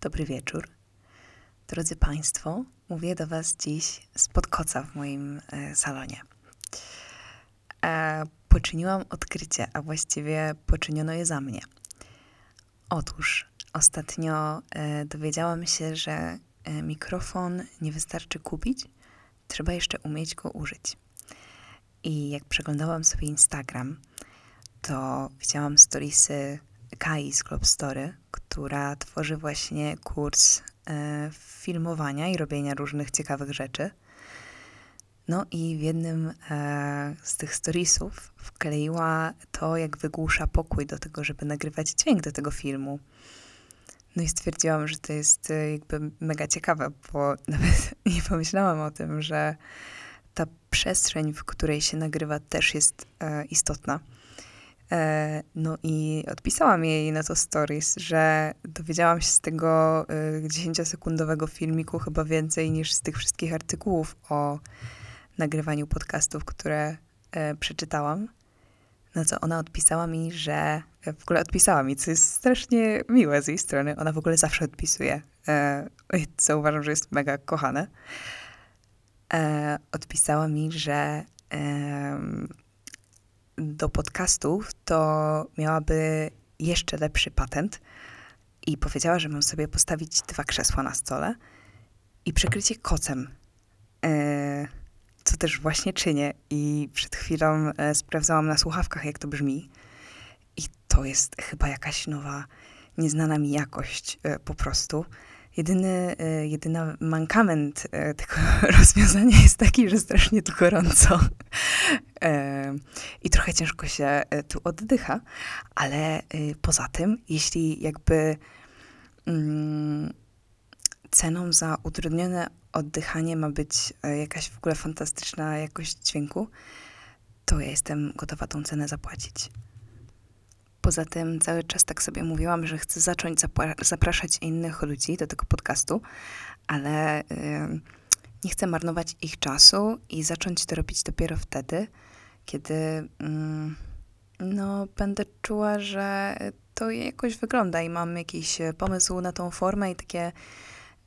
Dobry wieczór. Drodzy Państwo, mówię do Was dziś spod koca w moim e, salonie. E, poczyniłam odkrycie, a właściwie poczyniono je za mnie. Otóż ostatnio e, dowiedziałam się, że e, mikrofon nie wystarczy kupić, trzeba jeszcze umieć go użyć. I jak przeglądałam sobie Instagram, to widziałam storiesy Kai z Globe Story, która tworzy właśnie kurs e, filmowania i robienia różnych ciekawych rzeczy. No i w jednym e, z tych storiesów wkleiła to, jak wygłusza pokój do tego, żeby nagrywać dźwięk do tego filmu. No i stwierdziłam, że to jest e, jakby mega ciekawe, bo nawet nie pomyślałam o tym, że ta przestrzeń, w której się nagrywa, też jest istotna. E, no i odpisałam jej na to stories, że dowiedziałam się z tego 10-sekundowego e, filmiku chyba więcej niż z tych wszystkich artykułów o nagrywaniu podcastów, które e, przeczytałam. Na co ona odpisała mi, że w ogóle odpisała mi, co jest strasznie miłe z jej strony. Ona w ogóle zawsze odpisuje, co uważam, że jest mega kochane. Odpisała mi, że do podcastów, to miałaby jeszcze lepszy patent i powiedziała, że mam sobie postawić dwa krzesła na stole i przykrycie kocem, e, co też właśnie czynię. I przed chwilą e, sprawdzałam na słuchawkach, jak to brzmi. I to jest chyba jakaś nowa, nieznana mi jakość e, po prostu. Jedyny, e, mankament e, tego rozwiązania jest taki, że strasznie tu gorąco i trochę ciężko się tu oddycha, ale poza tym, jeśli jakby mm, ceną za utrudnione oddychanie ma być jakaś w ogóle fantastyczna jakość dźwięku, to ja jestem gotowa tą cenę zapłacić. Poza tym cały czas tak sobie mówiłam, że chcę zacząć zapraszać innych ludzi do tego podcastu, ale yy, nie chcę marnować ich czasu i zacząć to robić dopiero wtedy, kiedy yy, no, będę czuła, że to jakoś wygląda i mam jakiś pomysł na tą formę i takie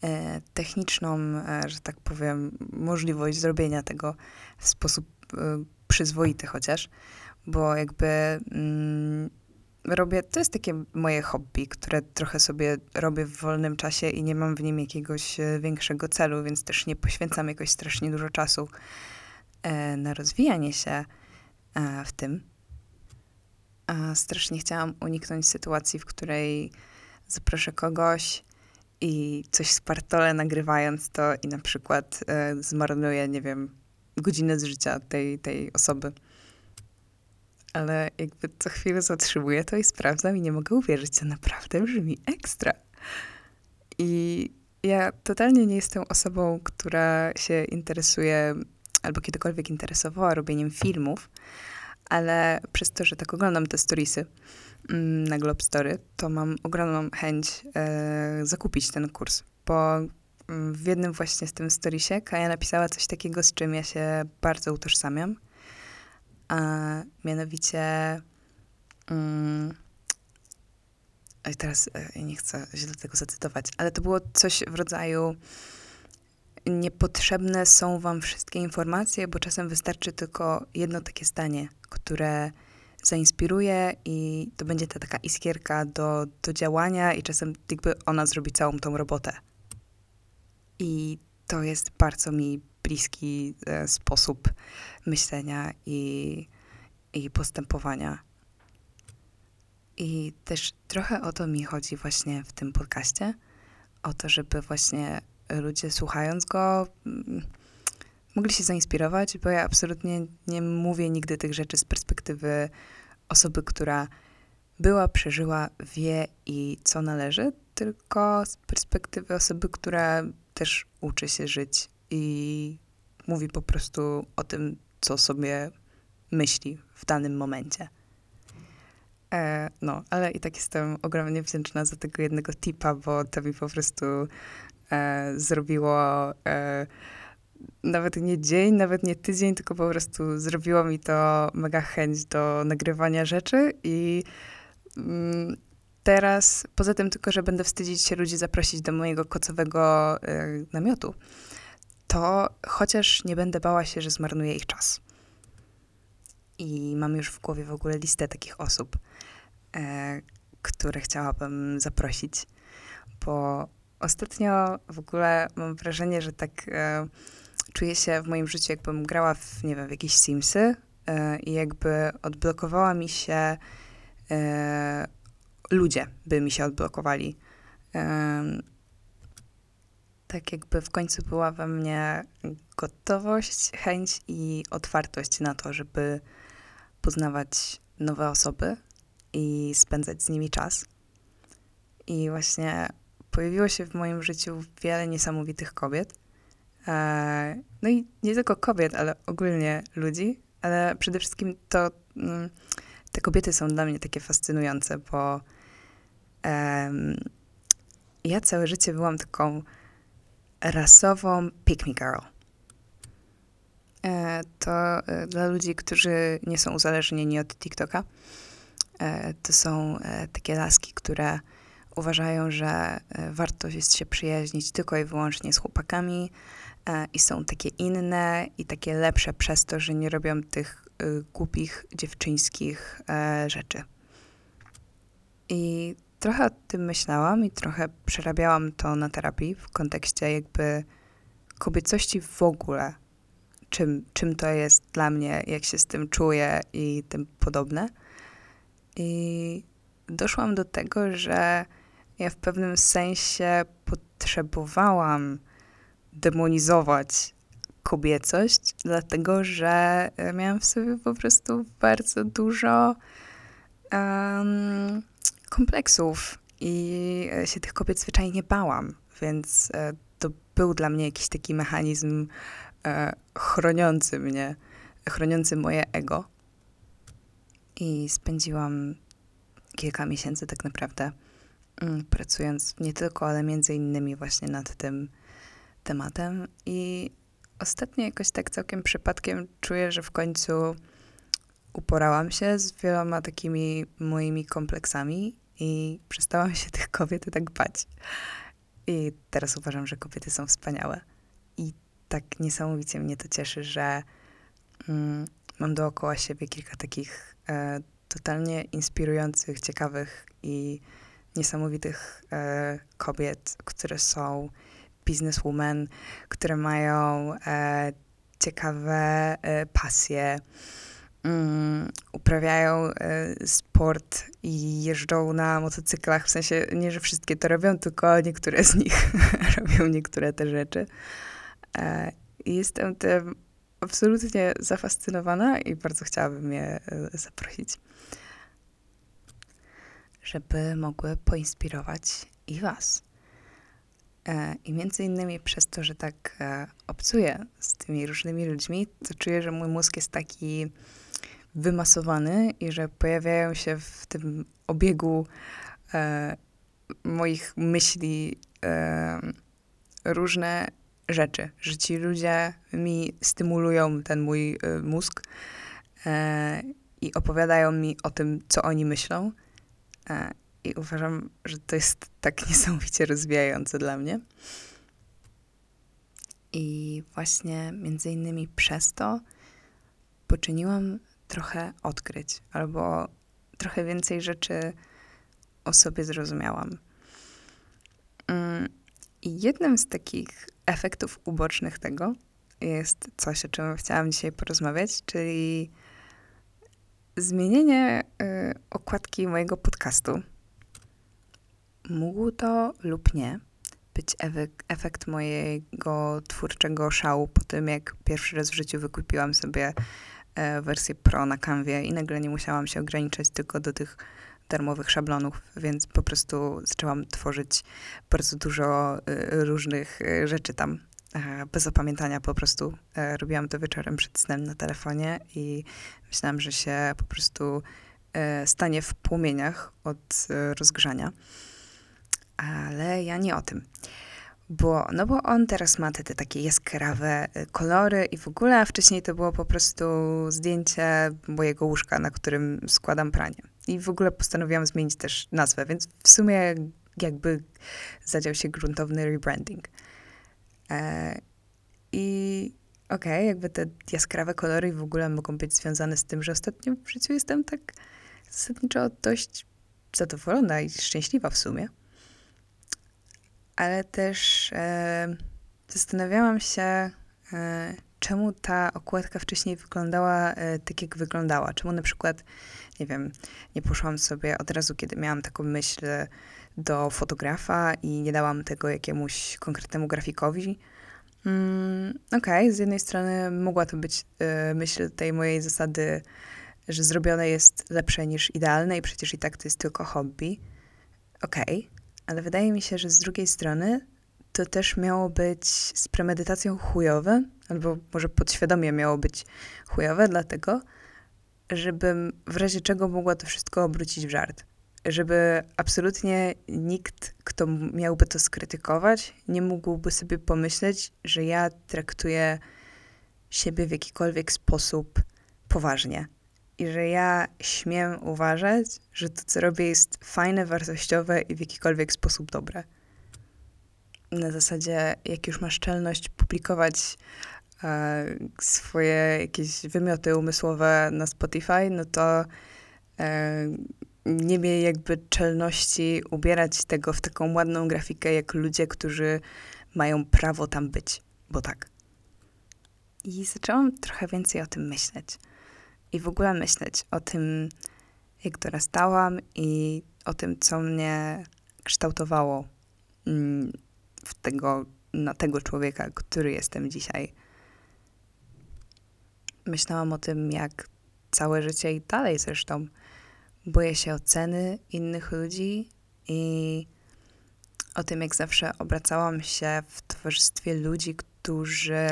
yy, techniczną, e, że tak powiem, możliwość zrobienia tego w sposób e, przyzwoity chociaż, bo jakby mm, robię, to jest takie moje hobby, które trochę sobie robię w wolnym czasie i nie mam w nim jakiegoś e, większego celu, więc też nie poświęcam jakoś strasznie dużo czasu e, na rozwijanie się. e, w tym. A strasznie chciałam uniknąć sytuacji, w której zaproszę kogoś i coś spartole nagrywając to i na przykład zmarnuję, nie wiem, godzinę z życia tej, tej osoby ale jakby co chwilę zatrzymuję to i sprawdzam i nie mogę uwierzyć, co naprawdę brzmi ekstra. I ja totalnie nie jestem osobą, która się interesuje albo kiedykolwiek interesowała robieniem filmów, ale przez to, że tak oglądam te storiesy mm, na Globe Story, to mam ogromną chęć e, zakupić ten kurs, bo mm, w jednym właśnie z tym storiesie Kaja napisała coś takiego, z czym ja się bardzo utożsamiam – a mianowicie um, teraz e, nie chcę źle tego zacytować, ale to było coś w rodzaju niepotrzebne są wam wszystkie informacje, bo czasem wystarczy tylko jedno takie zdanie, które zainspiruje i to będzie ta taka iskierka do, do działania i czasem jakby ona zrobi całą tą robotę. I to jest bardzo mi bliski e, sposób myślenia i, i postępowania. I też trochę o to mi chodzi właśnie w tym podcaście. O to, żeby właśnie ludzie słuchając go mm, mogli się zainspirować, bo ja absolutnie nie mówię nigdy tych rzeczy z perspektywy osoby, która była, przeżyła, wie i co należy, tylko z perspektywy osoby, która też uczy się żyć i mówi po prostu o tym, co sobie myśli w danym momencie. E, no, ale i tak jestem ogromnie wdzięczna za tego jednego tipa, bo to mi po prostu e, zrobiło e, nawet nie dzień, nawet nie tydzień, tylko po prostu zrobiło mi to mega chęć do nagrywania rzeczy i mm, teraz, poza tym tylko, że będę wstydzić się ludzi zaprosić do mojego kocowego y, namiotu, to chociaż nie będę bała się, że zmarnuję ich czas. I mam już w głowie w ogóle listę takich osób, e, które chciałabym zaprosić, bo ostatnio w ogóle mam wrażenie, że tak e, czuję się w moim życiu, jakbym grała w, nie wiem, w jakieś Simsy e, i jakby odblokowała mi się e, ludzie, by mi się odblokowali. Tak jakby w końcu była we mnie gotowość, chęć i otwartość na to, żeby poznawać nowe osoby i spędzać z nimi czas. I właśnie pojawiło się w moim życiu wiele niesamowitych kobiet. E, no i nie tylko kobiet, ale ogólnie ludzi, ale przede wszystkim to mm, te kobiety są dla mnie takie fascynujące, bo ja całe życie byłam taką rasową pick me girl. E, to e, dla ludzi, którzy nie są uzależnieni od TikToka, to są takie laski, które uważają, że warto jest się przyjaźnić tylko i wyłącznie z chłopakami i są takie inne i takie lepsze przez to, że nie robią tych głupich dziewczyńskich rzeczy. I trochę o tym myślałam i trochę przerabiałam to na terapii w kontekście jakby kobiecości w ogóle. Czym, czym to jest dla mnie, jak się z tym czuję i tym podobne. I doszłam do tego, że ja w pewnym sensie potrzebowałam demonizować kobiecość, dlatego że miałam w sobie po prostu bardzo dużo um, kompleksów i e, się tych kobiet zwyczajnie bałam, więc e, to był dla mnie jakiś taki mechanizm e, chroniący mnie, chroniący moje ego. I spędziłam kilka miesięcy tak naprawdę pracując nie tylko, ale między innymi właśnie nad tym tematem. I ostatnio jakoś tak całkiem przypadkiem czuję, że w końcu uporałam się z wieloma takimi moimi kompleksami i przestałam się tych kobiet tak bać. I teraz uważam, że kobiety są wspaniałe. I tak niesamowicie mnie to cieszy, że mm, mam dookoła siebie kilka takich e, totalnie inspirujących, ciekawych i niesamowitych e, kobiet, które są bizneswomen, które mają e, ciekawe e, pasje, um, uprawiają y, sport i jeżdżą na motocyklach, w sensie nie, że wszystkie to robią, tylko niektóre z nich robią niektóre te rzeczy. E, I jestem tym absolutnie zafascynowana i bardzo chciałabym je y, zaprosić, żeby mogły poinspirować i was. E, I między innymi przez to, że tak e, obcuję z tymi różnymi ludźmi, to czuję, że mój mózg jest taki wymasowany i że pojawiają się w tym obiegu e, moich myśli różne rzeczy, że ci ludzie mi stymulują ten mój mózg i opowiadają mi o tym, co oni myślą. E, I uważam, że to jest tak niesamowicie rozwijające dla mnie. I właśnie między innymi przez to poczyniłam trochę odkryć, albo trochę więcej rzeczy o sobie zrozumiałam. Mm, I jednym z takich efektów ubocznych tego jest coś, o czym chciałam dzisiaj porozmawiać, czyli zmienienie y, okładki mojego podcastu. Mógł to lub nie być efekt mojego twórczego szału po tym, jak pierwszy raz w życiu wykupiłam sobie E, wersję Pro na Canwie i nagle nie musiałam się ograniczać tylko do tych darmowych szablonów, więc po prostu zaczęłam tworzyć bardzo dużo e, różnych e, rzeczy tam. Bez opamiętania po prostu. Robiłam to wieczorem przed snem na telefonie i myślałam, że się po prostu stanie w płomieniach od rozgrzania. Ale ja nie o tym bo, no bo on teraz ma te, te takie jaskrawe kolory i w ogóle, a wcześniej to było po prostu zdjęcie mojego łóżka, na którym składam pranie. I w ogóle postanowiłam zmienić też nazwę, więc w sumie jakby zadział się gruntowny rebranding. E, I okej, okay, jakby te jaskrawe kolory w ogóle mogą być związane z tym, że ostatnio w życiu jestem tak zasadniczo dość zadowolona i szczęśliwa w sumie. Ale też e, zastanawiałam się, e, czemu ta okładka wcześniej wyglądała e, tak, jak wyglądała. Czemu na przykład, nie wiem, nie poszłam sobie od razu, kiedy miałam taką myśl do fotografa i nie dałam tego jakiemuś konkretnemu grafikowi. Mm, Okej, okay. z jednej strony mogła to być y, myśl tej mojej zasady, że zrobione jest lepsze niż idealne i przecież i tak to jest tylko hobby. Okej, okay. ale wydaje mi się, że z drugiej strony to też miało być z premedytacją chujowe, albo może podświadomie miało być chujowe, dlatego, żebym w razie czego mogła to wszystko obrócić w żart żeby absolutnie nikt, kto miałby to skrytykować, nie mógłby sobie pomyśleć, że ja traktuję siebie w jakikolwiek sposób poważnie. I że ja śmiem uważać, że to, co robię, jest fajne, wartościowe i w jakikolwiek sposób dobre. Na zasadzie, jak już masz czelność publikować e, swoje jakieś wymioty umysłowe na Spotify, no to e, nie mieli jakby czelności ubierać tego w taką ładną grafikę, jak ludzie, którzy mają prawo tam być, bo tak. I zaczęłam trochę więcej o tym myśleć. I w ogóle myśleć o tym, jak dorastałam i o tym, co mnie kształtowało mm, w tego, na tego człowieka, który jestem dzisiaj. Myślałam o tym, jak całe życie i dalej zresztą boję się oceny innych ludzi i o tym, jak zawsze obracałam się w towarzystwie ludzi, którzy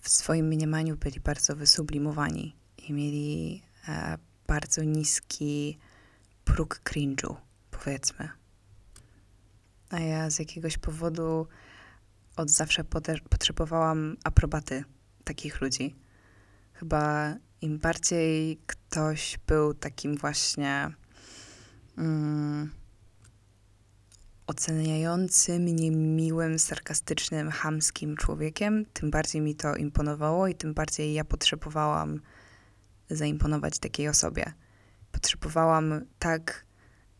w swoim mniemaniu byli bardzo wysublimowani i mieli e, bardzo niski próg cringe'u, powiedzmy. A ja z jakiegoś powodu od zawsze potrzebowałam aprobaty takich ludzi. Chyba im bardziej ktoś był takim właśnie mm, oceniającym, niemiłym, sarkastycznym, chamskim człowiekiem, tym bardziej mi to imponowało i tym bardziej ja potrzebowałam zaimponować takiej osobie. Potrzebowałam tak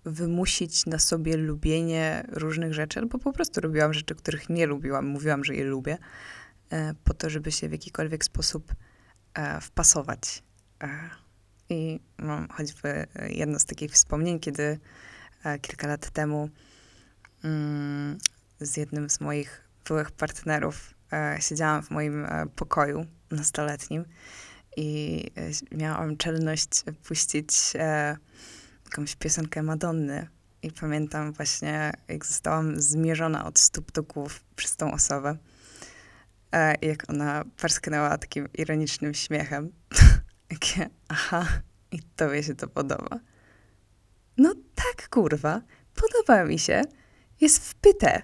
wymusić na sobie lubienie różnych rzeczy, albo po prostu robiłam rzeczy, których nie lubiłam, mówiłam, że je lubię, e, po to, żeby się w jakikolwiek sposób wpasować. E, I mam choćby jedno z takich wspomnień, kiedy e, kilka lat temu mm, z jednym z moich byłych partnerów e, siedziałam w moim e, pokoju nastoletnim i e, miałam czelność puścić e, jakąś piosenkę Madonny. I pamiętam właśnie, jak zostałam zmierzona od stóp do głów przez tą osobę e, jak ona parsknęła takim ironicznym śmiechem. Takie, aha, i tobie się to podoba. No tak, kurwa, podoba mi się. Jest wpyte.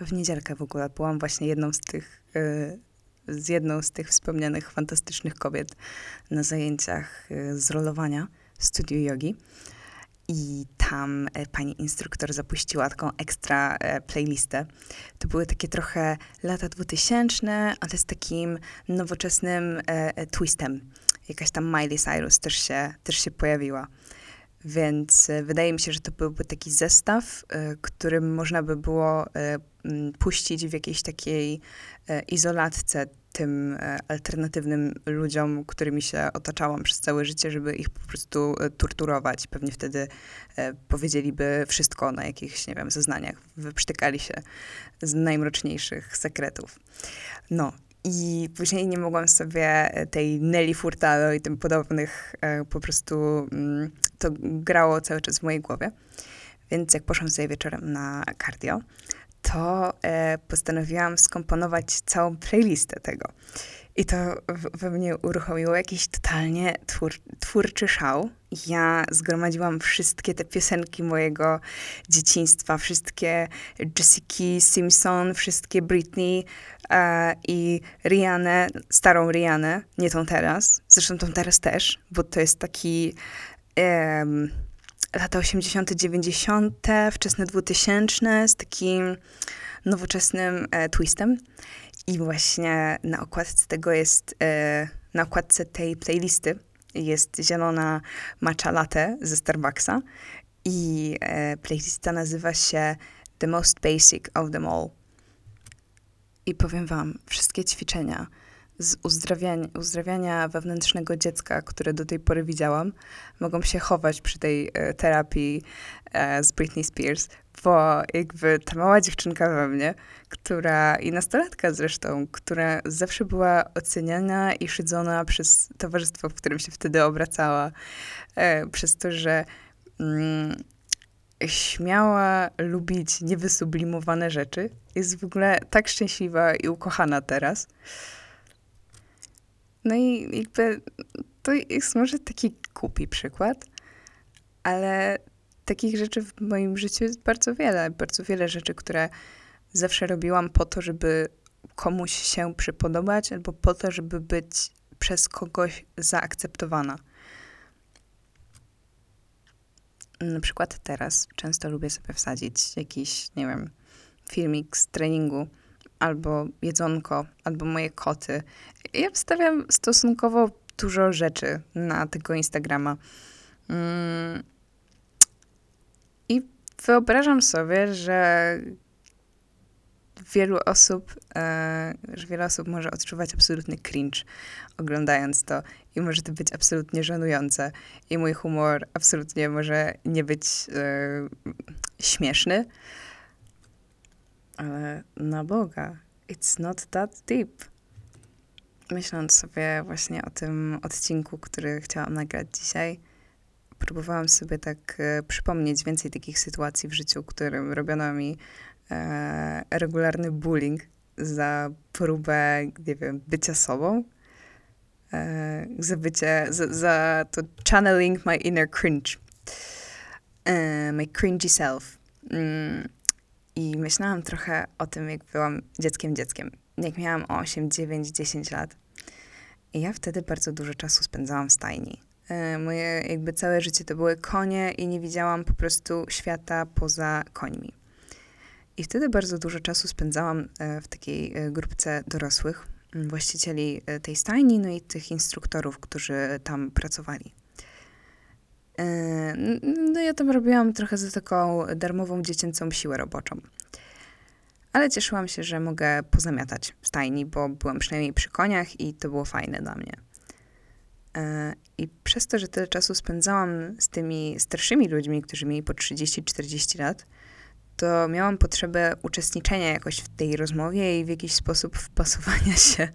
W niedzielkę w ogóle byłam właśnie jedną z tych, yy, z jedną z tych wspomnianych fantastycznych kobiet na zajęciach yy, z rolowania w studiu jogi i tam e, pani instruktor zapuściła taką ekstra e, playlistę. To były takie trochę lata 2000, ale z takim nowoczesnym e, twistem. Jakaś tam Miley Cyrus też się, też się pojawiła. Więc wydaje mi się, że to byłby taki zestaw, którym można by było puścić w jakiejś takiej izolatce tym e, alternatywnym ludziom, którymi się otaczałam przez całe życie, żeby ich po prostu e, torturować. Pewnie wtedy e, powiedzieliby wszystko na jakichś, nie wiem, zeznaniach. Wyprztykali się z najmroczniejszych sekretów. No. I później nie mogłam sobie tej Nelly Furtado i tym podobnych po prostu mm, to grało cały czas w mojej głowie. Więc jak poszłam sobie wieczorem na cardio, to e, postanowiłam skomponować całą playlistę tego. I to we mnie uruchomiło jakiś totalnie twór, twórczy szał. Ja zgromadziłam wszystkie te piosenki mojego dzieciństwa, wszystkie Jessica Simpson, wszystkie Britney e, i Rihanna, starą Rihanna, nie tą teraz, zresztą tą teraz też, bo to jest taki e, lata 80., 90., wczesne 2000 z takim nowoczesnym e, twistem. I właśnie na okładce tego jest, e, na okładce tej playlisty jest zielona matcha latte ze Starbucksa i e, playlista nazywa się The Most Basic of Them All. I powiem wam, wszystkie ćwiczenia z uzdrawiania, uzdrawiania wewnętrznego dziecka, które do tej pory widziałam, mogą się chować przy tej e, terapii e, z Britney Spears, bo jakby ta mała dziewczynka we mnie, która i nastolatka zresztą, która zawsze była oceniana i szydzona przez towarzystwo, w którym się wtedy obracała, e, przez to, że mm, śmiała lubić niewysublimowane rzeczy, jest w ogóle tak szczęśliwa i ukochana teraz. No i jakby to jest może taki głupi przykład, ale takich rzeczy w moim życiu jest bardzo wiele. Bardzo wiele rzeczy, które zawsze robiłam po to, żeby komuś się przypodobać, albo po to, żeby być przez kogoś zaakceptowana. Na przykład teraz często lubię sobie wsadzić jakiś, nie wiem, filmik z treningu, albo jedzonko, albo moje koty. Ja wstawiam stosunkowo dużo rzeczy na tego Instagrama. Mm. I wyobrażam sobie, że wielu osób, e, że wiele osób może odczuwać absolutny cringe oglądając to i może to być absolutnie żenujące i mój humor absolutnie może nie być e, śmieszny, ale na Boga, it's not that deep. Myśląc sobie właśnie o tym odcinku, który chciałam nagrać dzisiaj, próbowałam sobie tak e, przypomnieć więcej takich sytuacji w życiu, którym robiono mi e, regularny bullying za próbę, nie wiem, bycia sobą, e, za bycie, za, za, to channeling my inner cringe, e, my cringy self. Mm, I myślałam trochę o tym, jak byłam dzieckiem, dzieckiem. Jak miałam 8, 9, 10 lat. I ja wtedy bardzo dużo czasu spędzałam w stajni. E, moje jakby całe życie to były konie i nie widziałam po prostu świata poza końmi. I wtedy bardzo dużo czasu spędzałam e, w takiej e, grupce dorosłych, właścicieli tej stajni, no i tych instruktorów, którzy tam pracowali. No ja tam robiłam trochę za taką darmową dziecięcą siłę roboczą. Ale cieszyłam się, że mogę pozamiatać w stajni, bo byłam przynajmniej przy koniach i to było fajne dla mnie. I przez to, że tyle czasu spędzałam z tymi starszymi ludźmi, którzy mieli po 30-40 lat, to miałam potrzebę uczestniczenia jakoś w tej rozmowie i w jakiś sposób wpasowania się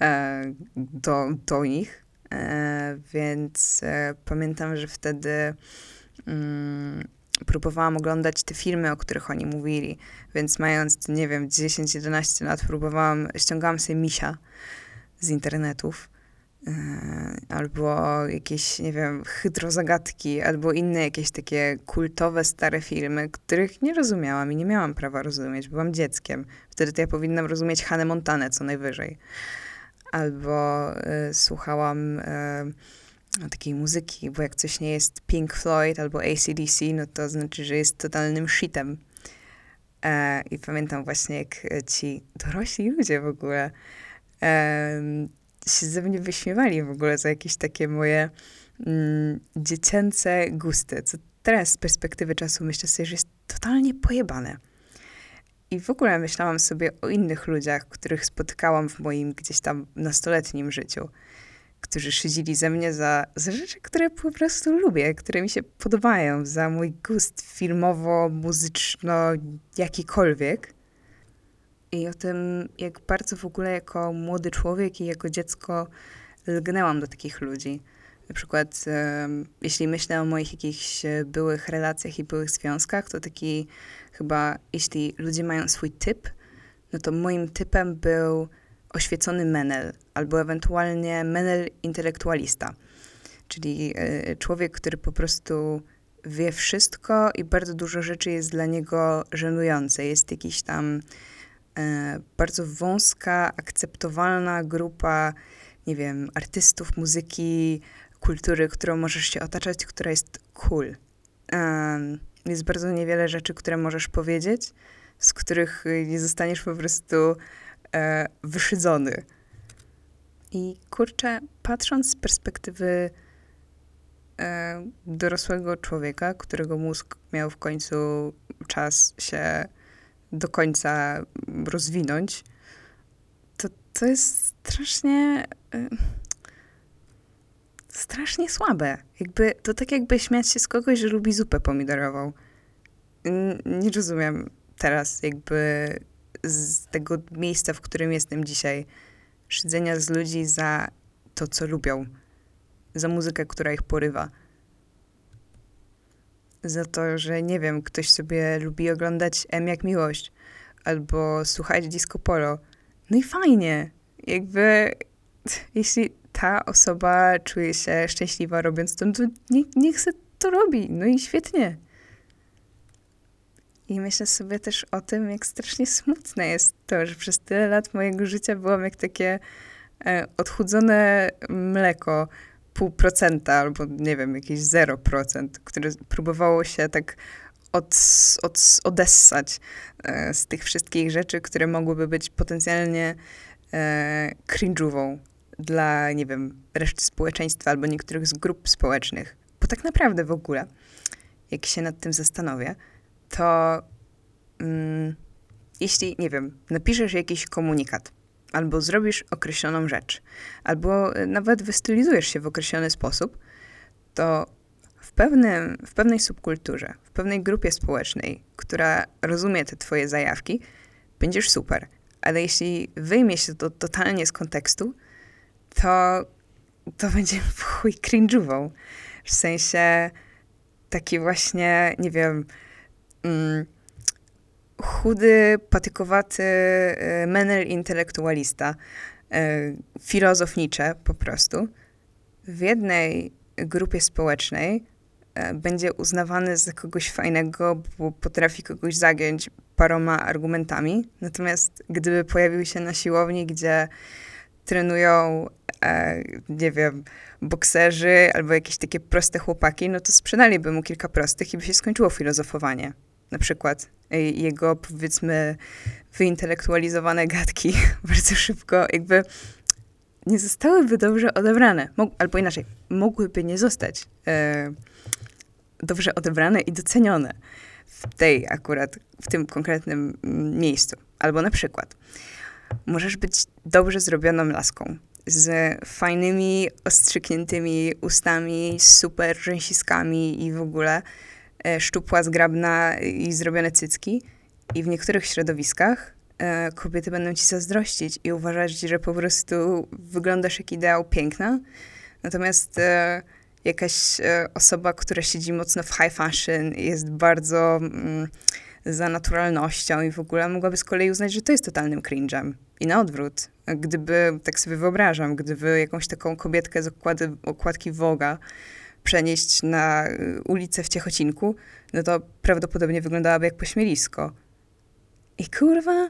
e, do, do nich. E, więc e, pamiętam, że wtedy mm, próbowałam oglądać te filmy, o których oni mówili. Więc mając, nie wiem, 10-11 lat, próbowałam, ściągałam sobie misia z internetów E, albo jakieś, nie wiem, hydrozagadki, albo inne jakieś takie kultowe, stare filmy, których nie rozumiałam i nie miałam prawa rozumieć, byłam dzieckiem. Wtedy to ja powinnam rozumieć Hannę Montanę co najwyżej. Albo y, słuchałam y, takiej muzyki, bo jak coś nie jest Pink Floyd albo ACDC, no to znaczy, że jest totalnym shitem. E, I pamiętam właśnie, jak ci dorośli ludzie w ogóle się ze mnie wyśmiewali w ogóle za jakieś takie moje mm, dziecięce gusty, co teraz z perspektywy czasu myślę sobie, że jest totalnie pojebane. I w ogóle myślałam sobie o innych ludziach, których spotykałam w moim gdzieś tam nastoletnim życiu, którzy szydzili ze mnie za, za rzeczy, które po prostu lubię, które mi się podobają, za mój gust filmowo, muzyczno, jakikolwiek i o tym, jak bardzo w ogóle jako młody człowiek i jako dziecko lgnęłam do takich ludzi. Na przykład, jeśli myślę o moich jakichś e, byłych relacjach i byłych związkach, to taki chyba, jeśli ludzie mają swój typ, no to moim typem był oświecony menel, albo ewentualnie menel intelektualista. Czyli e, człowiek, który po prostu wie wszystko i bardzo dużo rzeczy jest dla niego żenujące. Jest jakiś tam e, bardzo wąska, akceptowalna grupa, nie wiem, artystów, muzyki, kultury, którą możesz się otaczać, która jest cool. Um, jest bardzo niewiele rzeczy, które możesz powiedzieć, z których nie zostaniesz po prostu e, wyszydzony. I kurczę, patrząc z perspektywy e, dorosłego człowieka, którego mózg miał w końcu czas się do końca rozwinąć, to to jest strasznie. E, strasznie słabe. Jakby, to tak jakby śmiać się z kogoś, że lubi zupę pomidorową. Nie rozumiem teraz jakby z tego miejsca, w którym jestem dzisiaj, szydzenia z ludzi za to, co lubią, za muzykę, która ich porywa. Za to, że nie wiem, ktoś sobie lubi oglądać M jak miłość, albo słuchać disco polo. No i fajnie. Jakby, jeśli ta osoba czuje się szczęśliwa robiąc to, no to niech, niech se to robi. No i świetnie. I myślę sobie też o tym, jak strasznie smutne jest to, że przez tyle lat mojego życia byłam jak takie e, odchudzone mleko, pół procenta albo nie wiem, jakieś 0%, które próbowało się tak od, od, odessać e, z tych wszystkich rzeczy, które mogłyby być potencjalnie e, cringe'ową dla, nie wiem, reszty społeczeństwa albo niektórych z grup społecznych. Bo tak naprawdę w ogóle, jak się nad tym zastanowię, to mm, jeśli, nie wiem, napiszesz jakiś komunikat, albo zrobisz określoną rzecz, albo nawet wystylizujesz się w określony sposób, to w, pewnym, w pewnej subkulturze, w pewnej grupie społecznej, która rozumie te twoje zajawki, będziesz super. Ale jeśli wyjmie się to totalnie z kontekstu, to, to będzie w chuj cringe'ową. W sensie taki właśnie, nie wiem, mm, chudy, patykowaty y, menel intelektualista, y, filozof po prostu, w jednej grupie społecznej y, będzie uznawany za kogoś fajnego, bo potrafi kogoś zagiąć paroma argumentami. Natomiast gdyby pojawił się na siłowni, gdzie trenują, nie wiem, bokserzy albo jakieś takie proste chłopaki, no to sprzedaliby mu kilka prostych i by się skończyło filozofowanie. Na przykład e, jego, powiedzmy, wyintelektualizowane gadki bardzo szybko jakby nie zostałyby dobrze odebrane. Mog albo inaczej, mogłyby nie zostać e, dobrze odebrane i docenione w tej akurat, w tym konkretnym mm, miejscu. Albo na przykład, możesz być dobrze zrobioną laską, z fajnymi, ostrzykniętymi ustami, super rzęsiskami i w ogóle e, szczupła, zgrabna i zrobione cycki. I w niektórych środowiskach e, kobiety będą ci zazdrościć i uważać, że po prostu wyglądasz jak ideał piękna. Natomiast e, jakaś e, osoba, która siedzi mocno w high fashion, jest bardzo mm, za naturalnością i w ogóle mogłaby z kolei uznać, że to jest totalnym cringe'em. I na odwrót. Gdyby, tak sobie wyobrażam, gdyby jakąś taką kobietkę z okłady, okładki Woga przenieść na y, ulicę w Ciechocinku, no to prawdopodobnie wyglądałaby jak pośmielisko. I kurwa,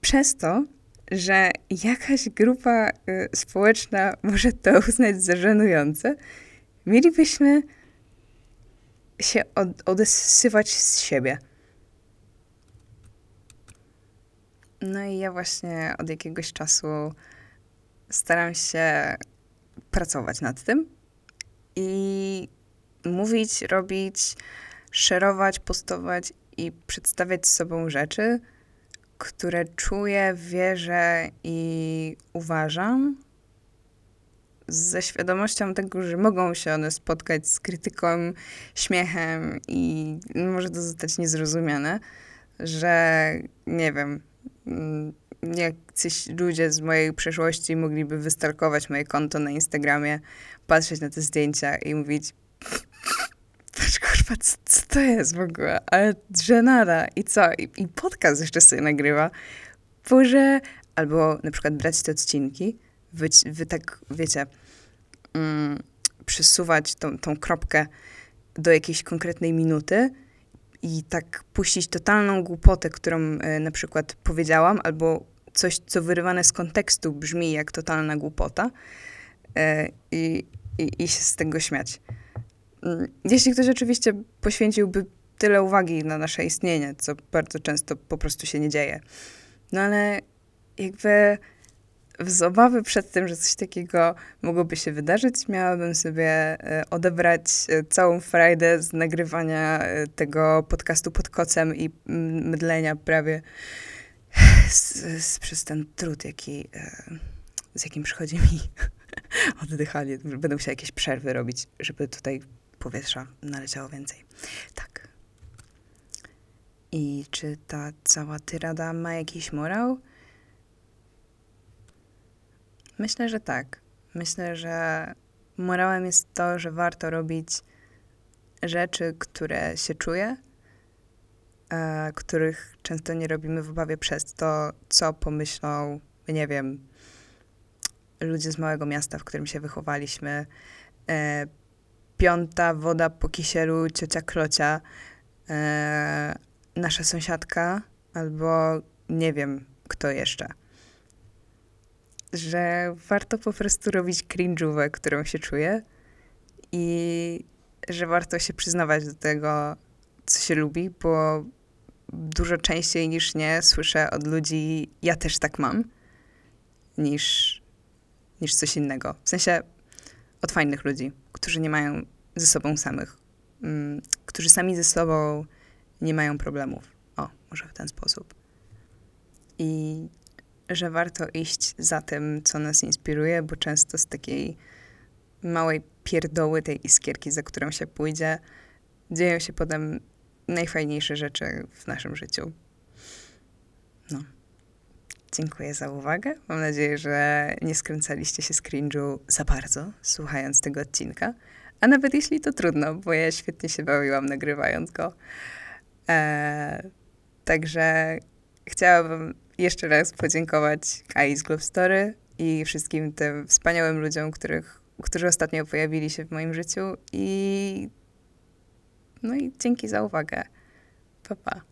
przez to, że jakaś grupa y, społeczna może to uznać za żenujące, mielibyśmy się od, odesywać z siebie. No i ja właśnie od jakiegoś czasu staram się pracować nad tym i mówić, robić, szerować, postować i przedstawiać sobą rzeczy, które czuję, wierzę i uważam, ze świadomością tego, że mogą się one spotkać z krytyką, śmiechem i może to zostać niezrozumiane, że nie wiem, jacyś ludzie z mojej przeszłości mogliby wystalkować moje konto na Instagramie, patrzeć na te zdjęcia i mówić patrz kurwa, co, co to jest w ogóle? Ale żenada i co? I, I podcast jeszcze sobie nagrywa. Boże, albo na przykład brać te odcinki, wy, wy tak, wiecie, mm, przesuwać tą, tą kropkę do jakiejś konkretnej minuty i tak puścić totalną głupotę, którą e, na przykład powiedziałam, albo coś, co wyrywane z kontekstu brzmi jak totalna głupota e, i, i, i się z tego śmiać. Mm, Jeśli ktoś oczywiście poświęciłby tyle uwagi na nasze istnienie, co bardzo często po prostu się nie dzieje. No ale jakby z obawy przed tym, że coś takiego mogłoby się wydarzyć, miałabym sobie e, odebrać e, całą frajdę z nagrywania e, tego podcastu pod kocem i mm, mydlenia prawie z, z, przez ten trud, jaki, z jakim przychodzi mi oddychanie. Będę musiała jakieś przerwy robić, żeby tutaj powietrza naleciało więcej. Tak. I czy ta cała tyrada ma jakiś morał? Myślę, że tak. Myślę, że morałem jest to, że warto robić rzeczy, które się czuje, e, których często nie robimy w obawie przez to, co pomyślą, nie wiem, ludzie z małego miasta, w którym się wychowaliśmy. E, piąta woda po kisielu, ciocia Klocia, e, nasza sąsiadka, albo nie wiem, kto jeszcze że warto po prostu robić cringe'ówę, którą się czuje i że warto się przyznawać do tego, co się lubi, bo dużo częściej niż nie słyszę od ludzi, ja też tak mam, niż, niż coś innego. W sensie od fajnych ludzi, którzy nie mają ze sobą samych, mm, którzy sami ze sobą nie mają problemów. O, może w ten sposób. I że warto iść za tym, co nas inspiruje, bo często z takiej małej pierdoły, tej iskierki, za którą się pójdzie, dzieją się potem najfajniejsze rzeczy w naszym życiu. No. Dziękuję za uwagę. Mam nadzieję, że nie skręcaliście się z cringe'u za bardzo, słuchając tego odcinka. A nawet jeśli to trudno, bo ja świetnie się bawiłam nagrywając go. Eee, także chciałabym jeszcze raz podziękować Kai z Globe Story i wszystkim tym wspaniałym ludziom, których, którzy ostatnio pojawili się w moim życiu i no i dzięki za uwagę. Pa, pa.